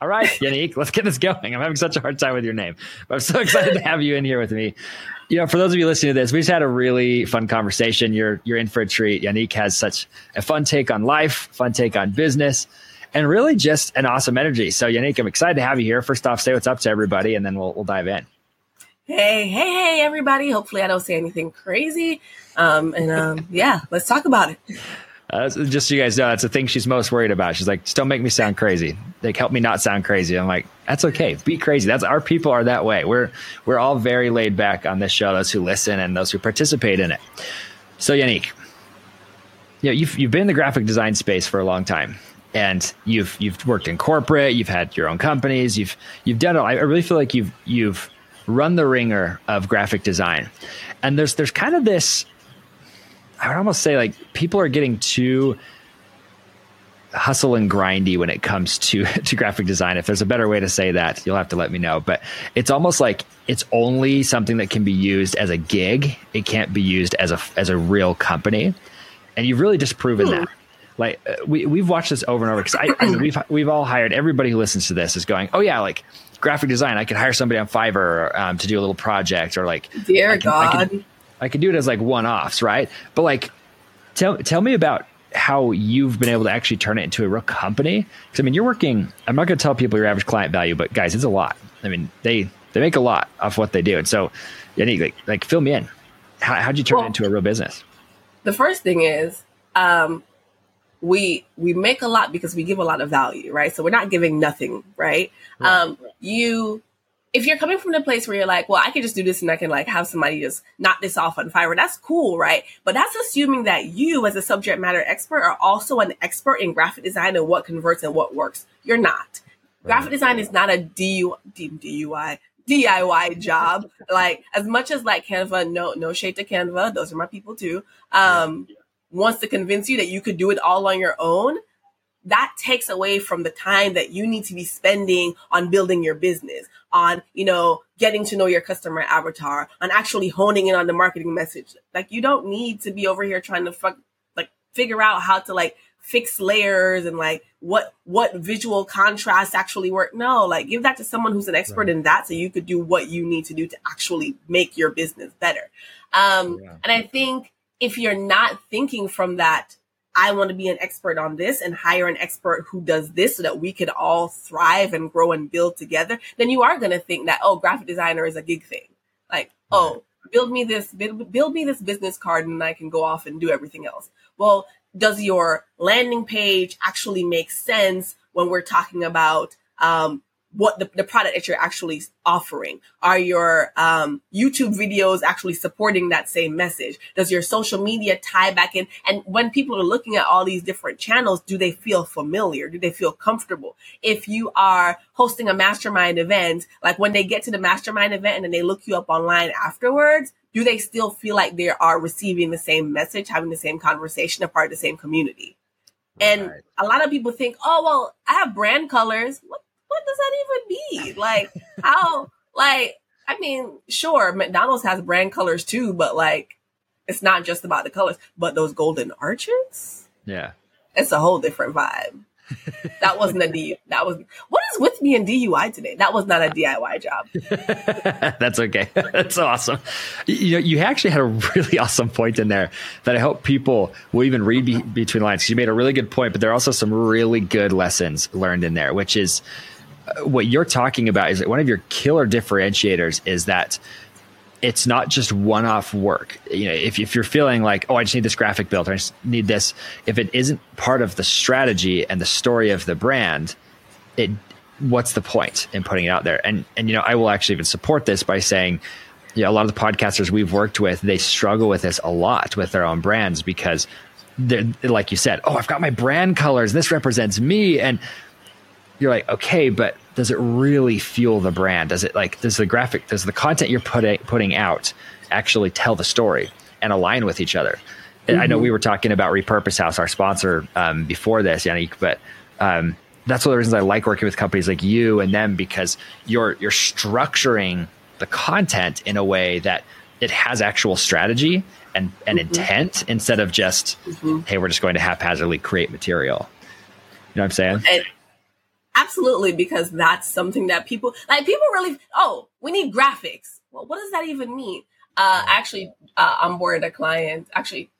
All right, Yanique, let's get this going. I'm having such a hard time with your name, but I'm so excited to have you in here with me. You know, for those of you listening to this, we just had a really fun conversation. You're you're in for a treat. Yanique has such a fun take on life, fun take on business, and really just an awesome energy. So, Yanique, I'm excited to have you here. First off, say what's up to everybody, and then we'll we'll dive in. Hey, hey, hey, everybody! Hopefully, I don't say anything crazy. Um, and um, yeah, let's talk about it. Uh, just so you guys know, that's the thing she's most worried about. She's like, just don't make me sound crazy. Like, help me not sound crazy. I'm like, that's okay. Be crazy. That's our people are that way. We're we're all very laid back on this show. Those who listen and those who participate in it. So, Yanique, you know, you've you've been in the graphic design space for a long time, and you've you've worked in corporate. You've had your own companies. You've you've done. I really feel like you've you've run the ringer of graphic design, and there's there's kind of this I would almost say like people are getting too hustle and grindy when it comes to to graphic design. If there's a better way to say that, you'll have to let me know. But it's almost like it's only something that can be used as a gig. It can't be used as a as a real company. And you've really just proven hmm. that. Like uh, we we've watched this over and over because I, I mean, we've we've all hired everybody who listens to this is going, oh yeah, like graphic design. I could hire somebody on Fiverr um, to do a little project or like, dear I can, God. I can, I could do it as like one offs, right? But like, tell tell me about how you've been able to actually turn it into a real company. Because I mean, you're working. I'm not going to tell people your average client value, but guys, it's a lot. I mean, they they make a lot off what they do, and so, Yanique, like, like fill me in. How how'd you turn well, it into a real business? The first thing is, um, we we make a lot because we give a lot of value, right? So we're not giving nothing, right? right. Um, you if you're coming from the place where you're like, well, I can just do this and I can like have somebody just knock this off on Fiverr, that's cool, right? But that's assuming that you, as a subject matter expert, are also an expert in graphic design and what converts and what works. You're not. Right. Graphic design is not a DU, DUI, DIY job. like as much as like Canva, no, no shade to Canva. Those are my people too. Um, wants to convince you that you could do it all on your own that takes away from the time that you need to be spending on building your business, on, you know, getting to know your customer avatar, on actually honing in on the marketing message. Like you don't need to be over here trying to fuck, like figure out how to like fix layers and like what what visual contrast actually work. No, like give that to someone who's an expert right. in that so you could do what you need to do to actually make your business better. Um yeah. and I think if you're not thinking from that I want to be an expert on this and hire an expert who does this so that we could all thrive and grow and build together, then you are going to think that, oh, graphic designer is a gig thing. Like, oh, build me this, build, build me this business card and I can go off and do everything else. Well, does your landing page actually make sense when we're talking about um, what the, the product that you're actually offering. Are your um, youtube videos actually supporting that same message? Does your social media tie back in? And when people are looking at all these different channels do they feel familiar? Do they feel comfortable? If you are hosting a mastermind event like when they get to the mastermind event and then they look you up online afterwards do they still feel like they are receiving the same message having the same conversation a part of the same community? And right. a lot of people think, oh, well, I have brand colors. What what does that even mean? Like how like I mean, sure, McDonald's has brand colors too, but like it's not just about the colors, but those golden arches? Yeah. It's a whole different vibe. that wasn't a D. That was what is with me in DUI today. That was not a DIY job. That's okay. That's awesome. You know, you actually had a really awesome point in there that I hope people will even read be- between lines. You made a really good point, but there are also some really good lessons learned in there, which is what you're talking about is that one of your killer differentiators is that it's not just one-off work. You know, if, if you're feeling like, oh, I just need this graphic built, I just need this, if it isn't part of the strategy and the story of the brand, it what's the point in putting it out there? And and you know, I will actually even support this by saying, you know, a lot of the podcasters we've worked with, they struggle with this a lot with their own brands because they're like you said, oh, I've got my brand colors, this represents me, and you're like, okay, but does it really fuel the brand? Does it like does the graphic does the content you're putting putting out actually tell the story and align with each other? Mm-hmm. I know we mm-hmm. were talking about Repurpose House, our sponsor, um, before this, Yanique, but um, that's one of the reasons I like working with companies like you and them because you're you're structuring the content in a way that it has actual strategy and, and mm-hmm. intent instead of just, mm-hmm. hey, we're just going to haphazardly create material. You know what I'm saying? Absolutely, because that's something that people like. People really, oh, we need graphics. Well, what does that even mean? Uh, actually, uh, onboarded a client. Actually,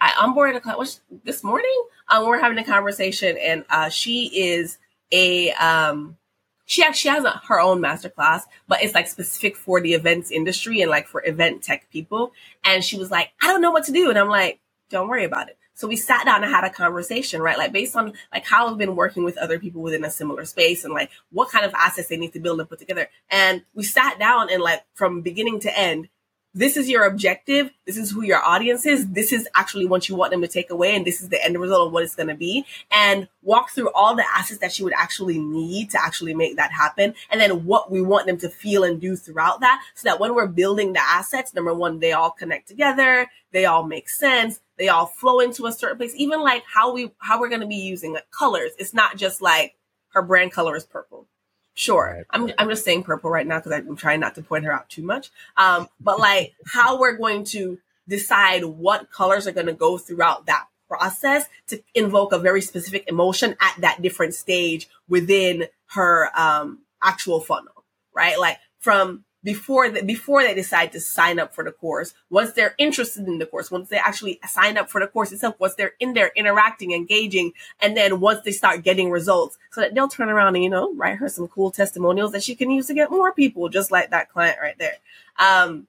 I onboarded a client was this morning. Um, we we're having a conversation, and uh, she is a um, she actually has a, her own masterclass, but it's like specific for the events industry and like for event tech people. And she was like, I don't know what to do, and I'm like, don't worry about it. So we sat down and had a conversation, right? Like based on like how I've been working with other people within a similar space and like what kind of assets they need to build and put together. And we sat down and like from beginning to end, this is your objective. This is who your audience is. This is actually what you want them to take away. And this is the end result of what it's going to be. And walk through all the assets that you would actually need to actually make that happen. And then what we want them to feel and do throughout that. So that when we're building the assets, number one, they all connect together. They all make sense. They all flow into a certain place. Even like how we, how we're going to be using like colors. It's not just like her brand color is purple Sure. Right. I'm, I'm just saying purple right now because I'm trying not to point her out too much. Um, but like how we're going to decide what colors are going to go throughout that process to invoke a very specific emotion at that different stage within her um, actual funnel, right? Like from before that before they decide to sign up for the course once they're interested in the course once they actually sign up for the course itself once they're in there interacting engaging and then once they start getting results so that they'll turn around and you know write her some cool testimonials that she can use to get more people just like that client right there. Um,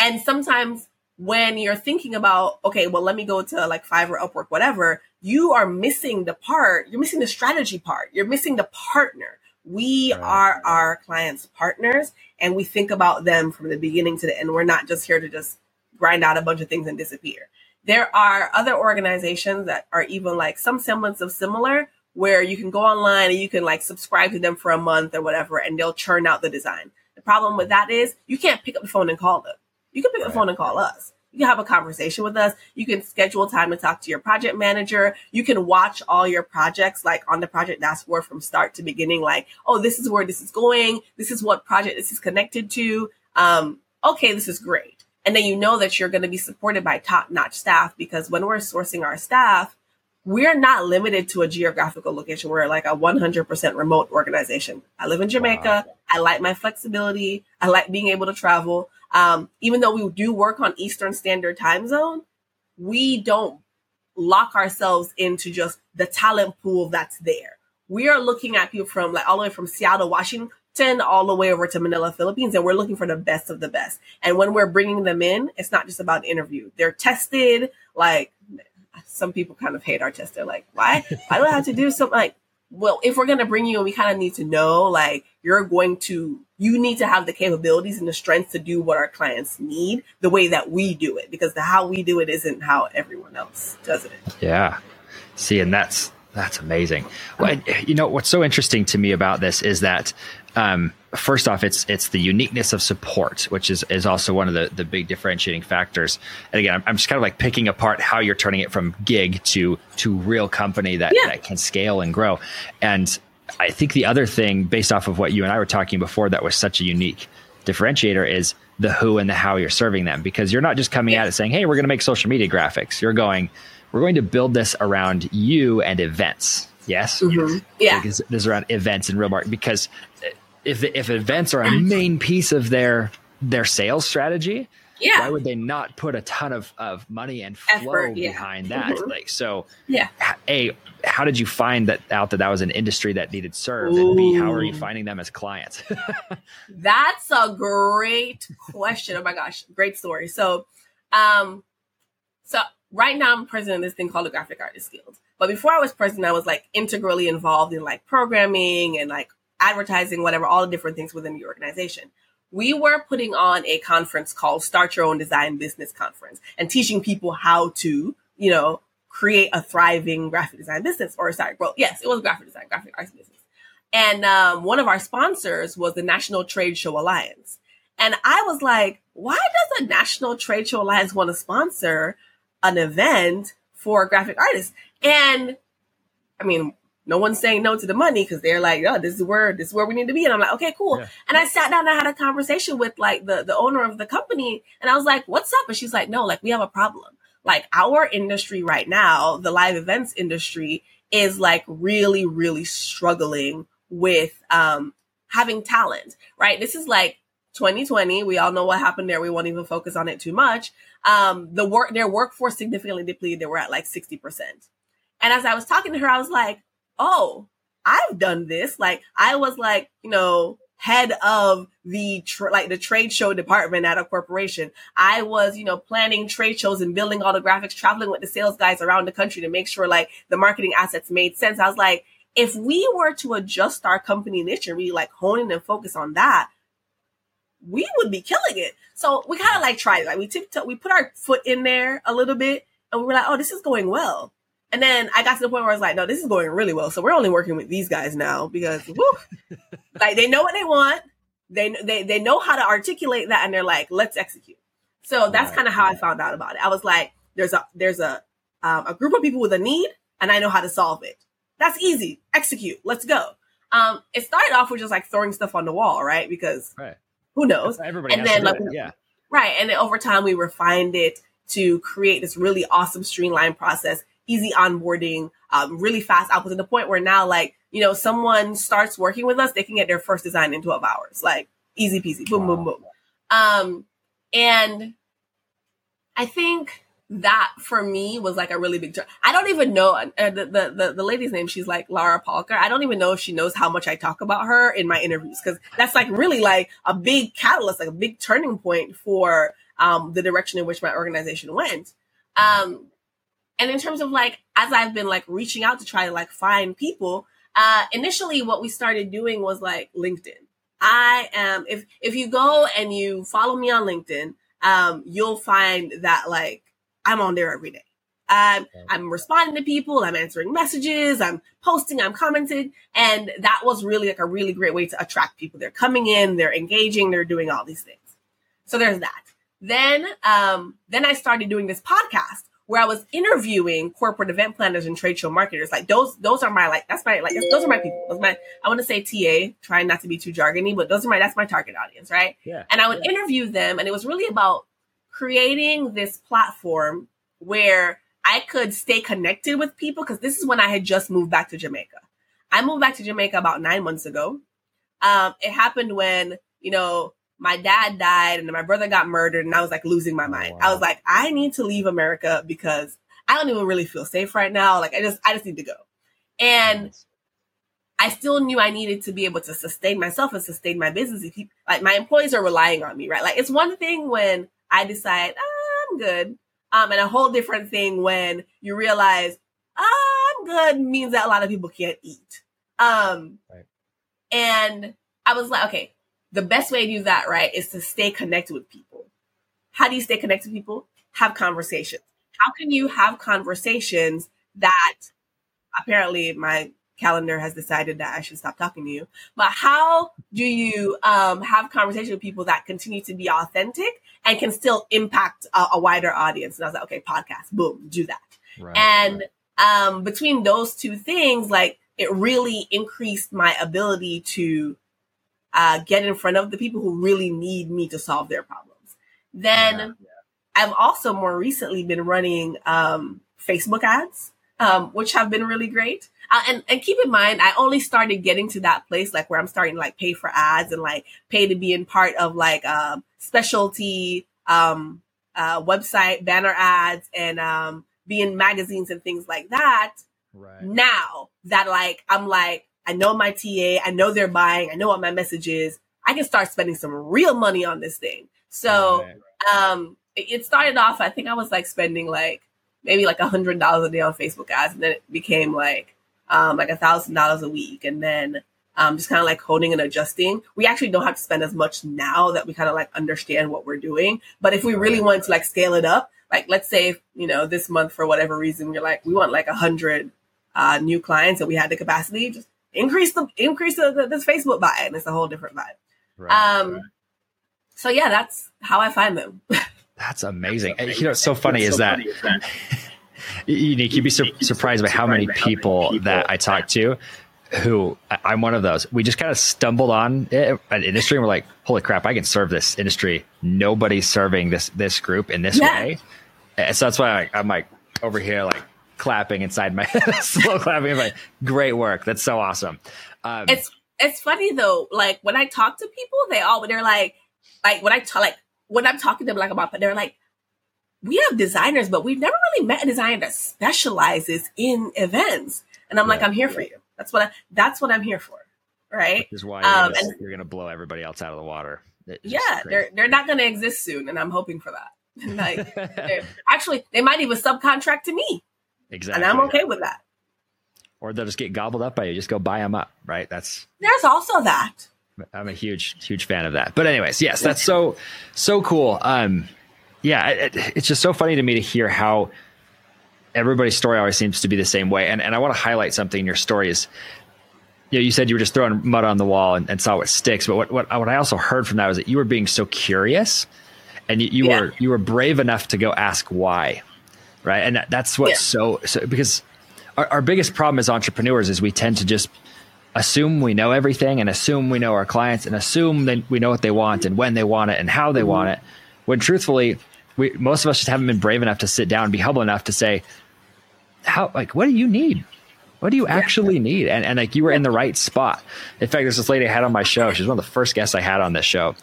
and sometimes when you're thinking about okay well let me go to like fiverr upwork whatever you are missing the part you're missing the strategy part. You're missing the partner. We are our clients' partners and we think about them from the beginning to the end. We're not just here to just grind out a bunch of things and disappear. There are other organizations that are even like some semblance of similar where you can go online and you can like subscribe to them for a month or whatever and they'll churn out the design. The problem with that is you can't pick up the phone and call them. You can pick up the phone and call us. You can have a conversation with us. You can schedule time to talk to your project manager. You can watch all your projects like on the project dashboard from start to beginning. Like, oh, this is where this is going. This is what project this is connected to. Um, okay, this is great. And then you know that you're going to be supported by top notch staff because when we're sourcing our staff, we're not limited to a geographical location. We're like a 100% remote organization. I live in Jamaica. Wow. I like my flexibility. I like being able to travel. Um, even though we do work on Eastern Standard Time Zone, we don't lock ourselves into just the talent pool that's there. We are looking at people from like all the way from Seattle, Washington, all the way over to Manila, Philippines, and we're looking for the best of the best. And when we're bringing them in, it's not just about interview. They're tested. Like some people kind of hate our test. They're like, why? Why do I have to do something like? Well, if we're going to bring you, in, we kind of need to know like you're going to you need to have the capabilities and the strength to do what our clients need the way that we do it because the how we do it isn't how everyone else does it. Yeah. See and that's that's amazing. Well, you know what's so interesting to me about this is that um, first off it's it's the uniqueness of support which is is also one of the the big differentiating factors and again i'm, I'm just kind of like picking apart how you're turning it from gig to to real company that, yeah. that can scale and grow and I think the other thing, based off of what you and I were talking before, that was such a unique differentiator is the who and the how you're serving them because you're not just coming at it saying, "Hey, we're going to make social media graphics." You're going, "We're going to build this around you and events." Yes, mm-hmm. yeah, because this is around events and real market. Because if if events are a main piece of their their sales strategy, yeah. why would they not put a ton of, of money and flow Effort, yeah. behind that? Mm-hmm. Like, so, yeah. A, how did you find that out that that was an industry that needed served? Ooh. And B, how are you finding them as clients? That's a great question. Oh my gosh, great story. So, um, so right now I'm president of this thing called the Graphic Artist Guild. But before I was president, I was like integrally involved in like programming and like advertising, whatever, all the different things within the organization we were putting on a conference called Start Your Own Design Business Conference and teaching people how to, you know, create a thriving graphic design business or sorry, well, yes, it was graphic design, graphic arts business. And um, one of our sponsors was the National Trade Show Alliance. And I was like, why does the National Trade Show Alliance want to sponsor an event for graphic artists? And I mean, no one's saying no to the money because they're like, oh, this is where this is where we need to be. And I'm like, okay, cool. Yeah. And I sat down and I had a conversation with like the the owner of the company, and I was like, what's up? And she's like, no, like we have a problem. like our industry right now, the live events industry is like really, really struggling with um, having talent, right? This is like 2020. We all know what happened there. We won't even focus on it too much. Um, the work, their workforce significantly depleted. They were at like 60%. And as I was talking to her, I was like, oh, I've done this. Like I was like, you know, head of the tra- like the trade show department at a corporation. I was, you know, planning trade shows and building all the graphics, traveling with the sales guys around the country to make sure like the marketing assets made sense. I was like, if we were to adjust our company niche and really like hone in and focus on that, we would be killing it. So we kind of like tried it. Like we tiptoe, we put our foot in there a little bit and we were like, oh, this is going well. And then I got to the point where I was like, no, this is going really well. So we're only working with these guys now because woo, like they know what they want. They, they, they know how to articulate that and they're like, let's execute. So that's kind of how I found out about it. I was like, there's a, there's a, um, a group of people with a need and I know how to solve it. That's easy. Execute. Let's go. Um, it started off with just like throwing stuff on the wall, right? Because right. who knows? Everybody and then like, yeah. Right. And then over time we refined it to create this really awesome streamlined process easy onboarding, um, really fast output to the point where now, like, you know, someone starts working with us, they can get their first design in 12 hours, like easy peasy, boom, wow. boom, boom. Um, and I think that for me was like a really big turn. I don't even know uh, the, the, the the lady's name. She's like Laura Palker. I don't even know if she knows how much I talk about her in my interviews because that's like really like a big catalyst, like a big turning point for um, the direction in which my organization went. Um, and in terms of like, as I've been like reaching out to try to like find people, uh, initially what we started doing was like LinkedIn. I am, if, if you go and you follow me on LinkedIn, um, you'll find that like I'm on there every day. I'm, I'm responding to people. I'm answering messages. I'm posting. I'm commenting. And that was really like a really great way to attract people. They're coming in, they're engaging, they're doing all these things. So there's that. Then, um, then I started doing this podcast where I was interviewing corporate event planners and trade show marketers. Like those, those are my like that's my like those are my people. Those my I want to say TA, trying not to be too jargony, but those are my that's my target audience, right? Yeah. And I would yeah. interview them, and it was really about creating this platform where I could stay connected with people because this is when I had just moved back to Jamaica. I moved back to Jamaica about nine months ago. Um, it happened when you know my dad died and my brother got murdered and I was like losing my mind. Wow. I was like, I need to leave America because I don't even really feel safe right now. Like I just, I just need to go. And I still knew I needed to be able to sustain myself and sustain my business. If you, like my employees are relying on me, right? Like it's one thing when I decide ah, I'm good. Um, and a whole different thing when you realize ah, I'm good means that a lot of people can't eat. Um, right. and I was like, okay, the best way to do that, right, is to stay connected with people. How do you stay connected with people? Have conversations. How can you have conversations that apparently my calendar has decided that I should stop talking to you. But how do you um, have conversations with people that continue to be authentic and can still impact a, a wider audience? And I was like, okay, podcast, boom, do that. Right, and right. Um, between those two things, like it really increased my ability to uh, get in front of the people who really need me to solve their problems. Then yeah, yeah. I've also more recently been running um, Facebook ads, um, which have been really great. Uh, and and keep in mind, I only started getting to that place like where I'm starting to like pay for ads and like pay to be in part of like um, specialty um, uh, website banner ads and um, be in magazines and things like that. Right. Now that like I'm like I know my TA, I know they're buying, I know what my message is. I can start spending some real money on this thing. So, um, it, started off, I think I was like spending like maybe like a hundred dollars a day on Facebook ads. And then it became like, um, like a thousand dollars a week. And then, um, just kind of like honing and adjusting. We actually don't have to spend as much now that we kind of like understand what we're doing. But if we really want to like scale it up, like let's say, you know, this month for whatever reason, we're like, we want like a hundred, uh, new clients and we had the capacity, just increase the increase the, the, this Facebook buy, and it's a whole different vibe. Right, um, right. so yeah, that's how I find them. That's amazing. That's you know, what's so funny is so that, funny is that unique. You'd be sur- surprised by how many people that I talk to who I'm one of those. We just kind of stumbled on it, an industry and we're like, holy crap, I can serve this industry. Nobody's serving this this group in this yeah. way. So that's why I, am like over here, like clapping inside my head, slow clapping. Like, great work. That's so awesome. Um, it's it's funny though. Like when I talk to people, they all they're like, like when I talk, like when I'm talking to them like about, but they're like, we have designers, but we've never really met a designer that specializes in events. And I'm yeah. like, I'm here for you. That's what I, that's what I'm here for. Right. Which is why you're, um, gonna, you're, gonna, blow everybody else out of the water. It's yeah. They're, they're not going to exist soon. And I'm hoping for that. like actually, they might even subcontract to me. Exactly. And I'm okay with that. Or they'll just get gobbled up by you. Just go buy them up. Right. That's, there's also that. I'm a huge, huge fan of that. But anyways, yes, that's so, so cool. Um, yeah, it, it's just so funny to me to hear how everybody's story always seems to be the same way. And and I want to highlight something in your story is, you know, you said you were just throwing mud on the wall and, and saw what sticks. But what, what what I also heard from that was that you were being so curious, and you, you yeah. were you were brave enough to go ask why, right? And that, that's what's yeah. so so because our, our biggest problem as entrepreneurs is we tend to just assume we know everything and assume we know our clients and assume that we know what they want and when they want it and how they mm-hmm. want it. When truthfully, we most of us just haven't been brave enough to sit down and be humble enough to say, how like what do you need? What do you actually need? And and like you were in the right spot. In fact, there's this lady I had on my show. She's one of the first guests I had on this show.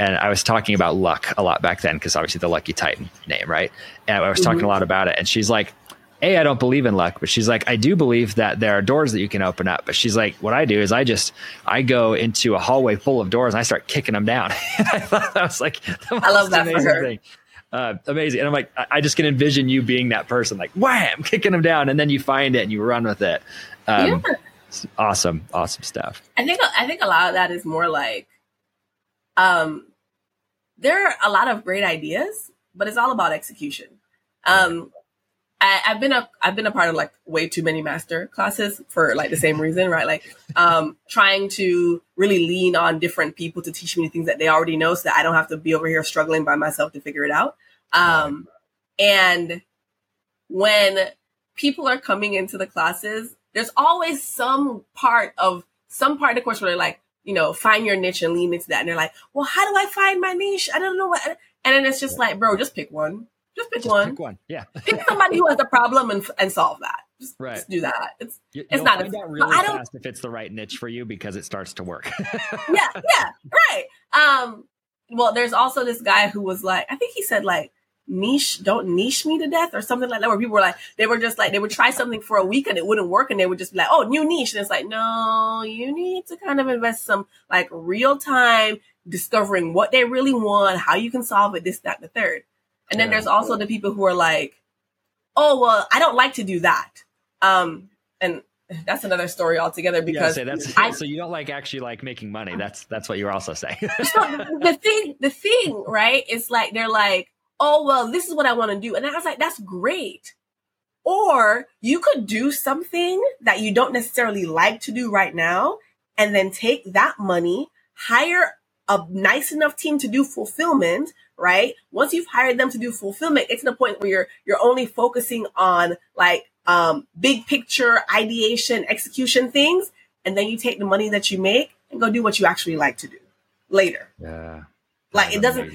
And I was talking about luck a lot back then because obviously the Lucky Titan name, right? And I was talking mm-hmm. a lot about it. And she's like, a, I don't believe in luck, but she's like, I do believe that there are doors that you can open up. But she's like, what I do is I just, I go into a hallway full of doors and I start kicking them down. I thought that was like, I love that for her. Thing uh, amazing. And I'm like, I just can envision you being that person, like wham, kicking them down, and then you find it and you run with it. Um, yeah. Awesome, awesome stuff. I think I think a lot of that is more like, um, there are a lot of great ideas, but it's all about execution. Um, I, have been a I've been a part of like way too many master classes for like the same reason, right? Like um trying to really lean on different people to teach me things that they already know so that I don't have to be over here struggling by myself to figure it out. Um and when people are coming into the classes, there's always some part of some part of the course where they're like, you know, find your niche and lean into that. And they're like, well, how do I find my niche? I don't know what. And then it's just like, bro, just pick one. Just pick just one. Pick one. Yeah. pick somebody who has a problem and, and solve that. Just, right. just do that. It's you, it's not find out really fast if it's the right niche for you because it starts to work. yeah, yeah, right. Um, well, there's also this guy who was like, I think he said like niche, don't niche me to death or something like that, where people were like, they were just like, they would try something for a week and it wouldn't work, and they would just be like, oh, new niche, and it's like, no, you need to kind of invest some like real time discovering what they really want, how you can solve it, this, that, the third. And then yeah. there's also the people who are like, oh, well, I don't like to do that. Um, and that's another story altogether because yeah, that's I, so you don't like actually like making money. That's that's what you're also saying. so the thing, the thing, right, is like they're like, oh well, this is what I want to do, and I was like, that's great. Or you could do something that you don't necessarily like to do right now, and then take that money, hire a nice enough team to do fulfillment, right? Once you've hired them to do fulfillment, it's the point where you're you're only focusing on like um, big picture ideation, execution things, and then you take the money that you make and go do what you actually like to do later. Yeah. Like it doesn't.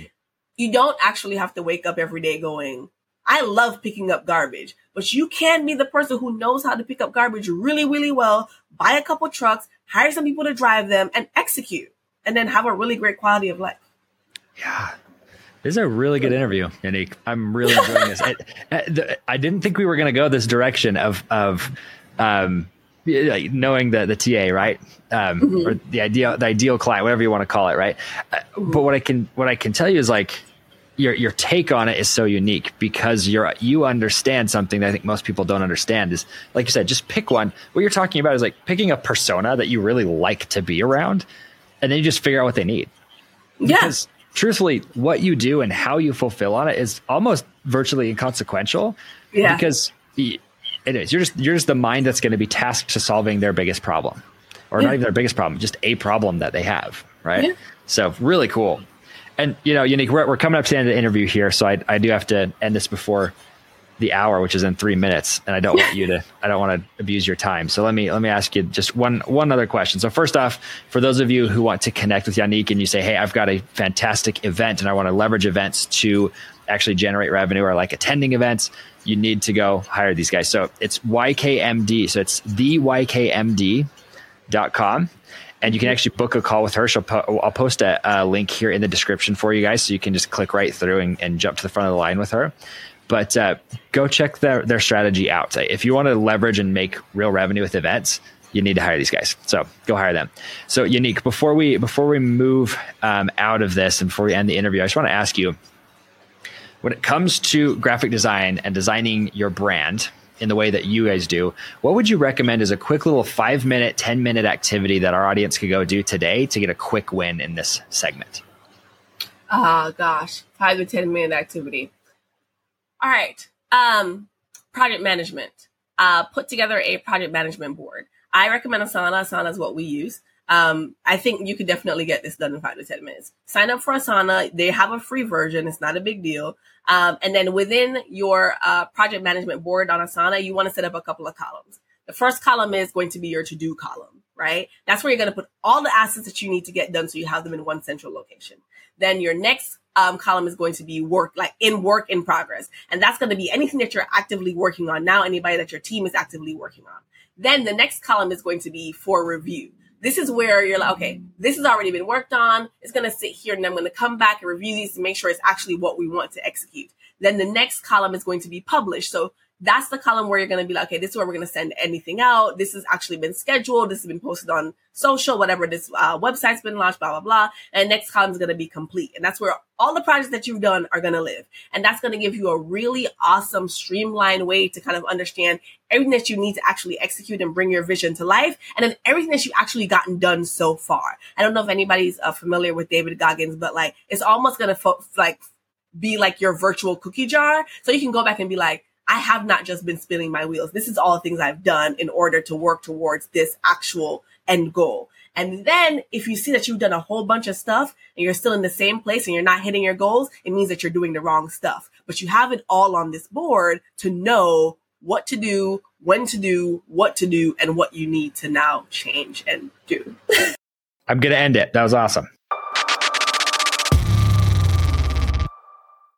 You don't actually have to wake up every day going, I love picking up garbage, but you can be the person who knows how to pick up garbage really, really well, buy a couple trucks, hire some people to drive them and execute and then have a really great quality of life. Yeah. This is a really good interview, Yanique. I'm really enjoying this. I, I, didn't think we were going to go this direction of of um, knowing the the TA, right? Um, mm-hmm. Or the ideal the ideal client, whatever you want to call it, right? Mm-hmm. But what I can what I can tell you is like your your take on it is so unique because you're you understand something that I think most people don't understand is like you said, just pick one. What you're talking about is like picking a persona that you really like to be around and then you just figure out what they need. Yeah. Because truthfully, what you do and how you fulfill on it is almost virtually inconsequential. Yeah. Because it is. You're just you're just the mind that's going to be tasked to solving their biggest problem. Or yeah. not even their biggest problem, just a problem that they have. Right. Yeah. So really cool. And you know, Yanique, we're, we're coming up to the end of the interview here, so I, I do have to end this before the hour, which is in three minutes, and I don't want you to I don't want to abuse your time. So let me let me ask you just one one other question. So first off, for those of you who want to connect with Yanique and you say, hey, I've got a fantastic event and I want to leverage events to actually generate revenue or like attending events, you need to go hire these guys. So it's YKMD. So it's the YKMD.com. And you can actually book a call with her. She'll po- I'll post a, a, link here in the description for you guys. So you can just click right through and, and jump to the front of the line with her. But uh, go check their, their strategy out. If you want to leverage and make real revenue with events, you need to hire these guys. So go hire them. So unique. before we before we move um, out of this and before we end the interview, I just want to ask you, when it comes to graphic design and designing your brand in the way that you guys do, what would you recommend as a quick little five minute, ten minute activity that our audience could go do today to get a quick win in this segment? Oh gosh, five to ten minute activity. All right. Um, project management. Uh, put together a project management board. I recommend Asana. Asana is what we use. Um, I think you could definitely get this done in five to 10 minutes. Sign up for Asana. They have a free version. It's not a big deal. Um, and then within your uh, project management board on Asana, you want to set up a couple of columns. The first column is going to be your to do column, right? That's where you're going to put all the assets that you need to get done so you have them in one central location. Then your next um, column is going to be work, like in work in progress. And that's going to be anything that you're actively working on now, anybody that your team is actively working on. Then the next column is going to be for review. This is where you're like, okay, this has already been worked on. It's going to sit here and I'm going to come back and review these to make sure it's actually what we want to execute. Then the next column is going to be published. So that's the column where you're going to be like, okay, this is where we're going to send anything out. This has actually been scheduled. This has been posted on social, whatever this uh, website's been launched, blah, blah, blah. And next column is going to be complete. And that's where all the projects that you've done are going to live. And that's going to give you a really awesome streamlined way to kind of understand everything that you need to actually execute and bring your vision to life. And then everything that you've actually gotten done so far. I don't know if anybody's uh, familiar with David Goggins, but like, it's almost going to fo- like be like your virtual cookie jar. So you can go back and be like, I have not just been spinning my wheels. This is all things I've done in order to work towards this actual end goal. And then if you see that you've done a whole bunch of stuff and you're still in the same place and you're not hitting your goals, it means that you're doing the wrong stuff. But you have it all on this board to know what to do, when to do, what to do, and what you need to now change and do. I'm going to end it. That was awesome.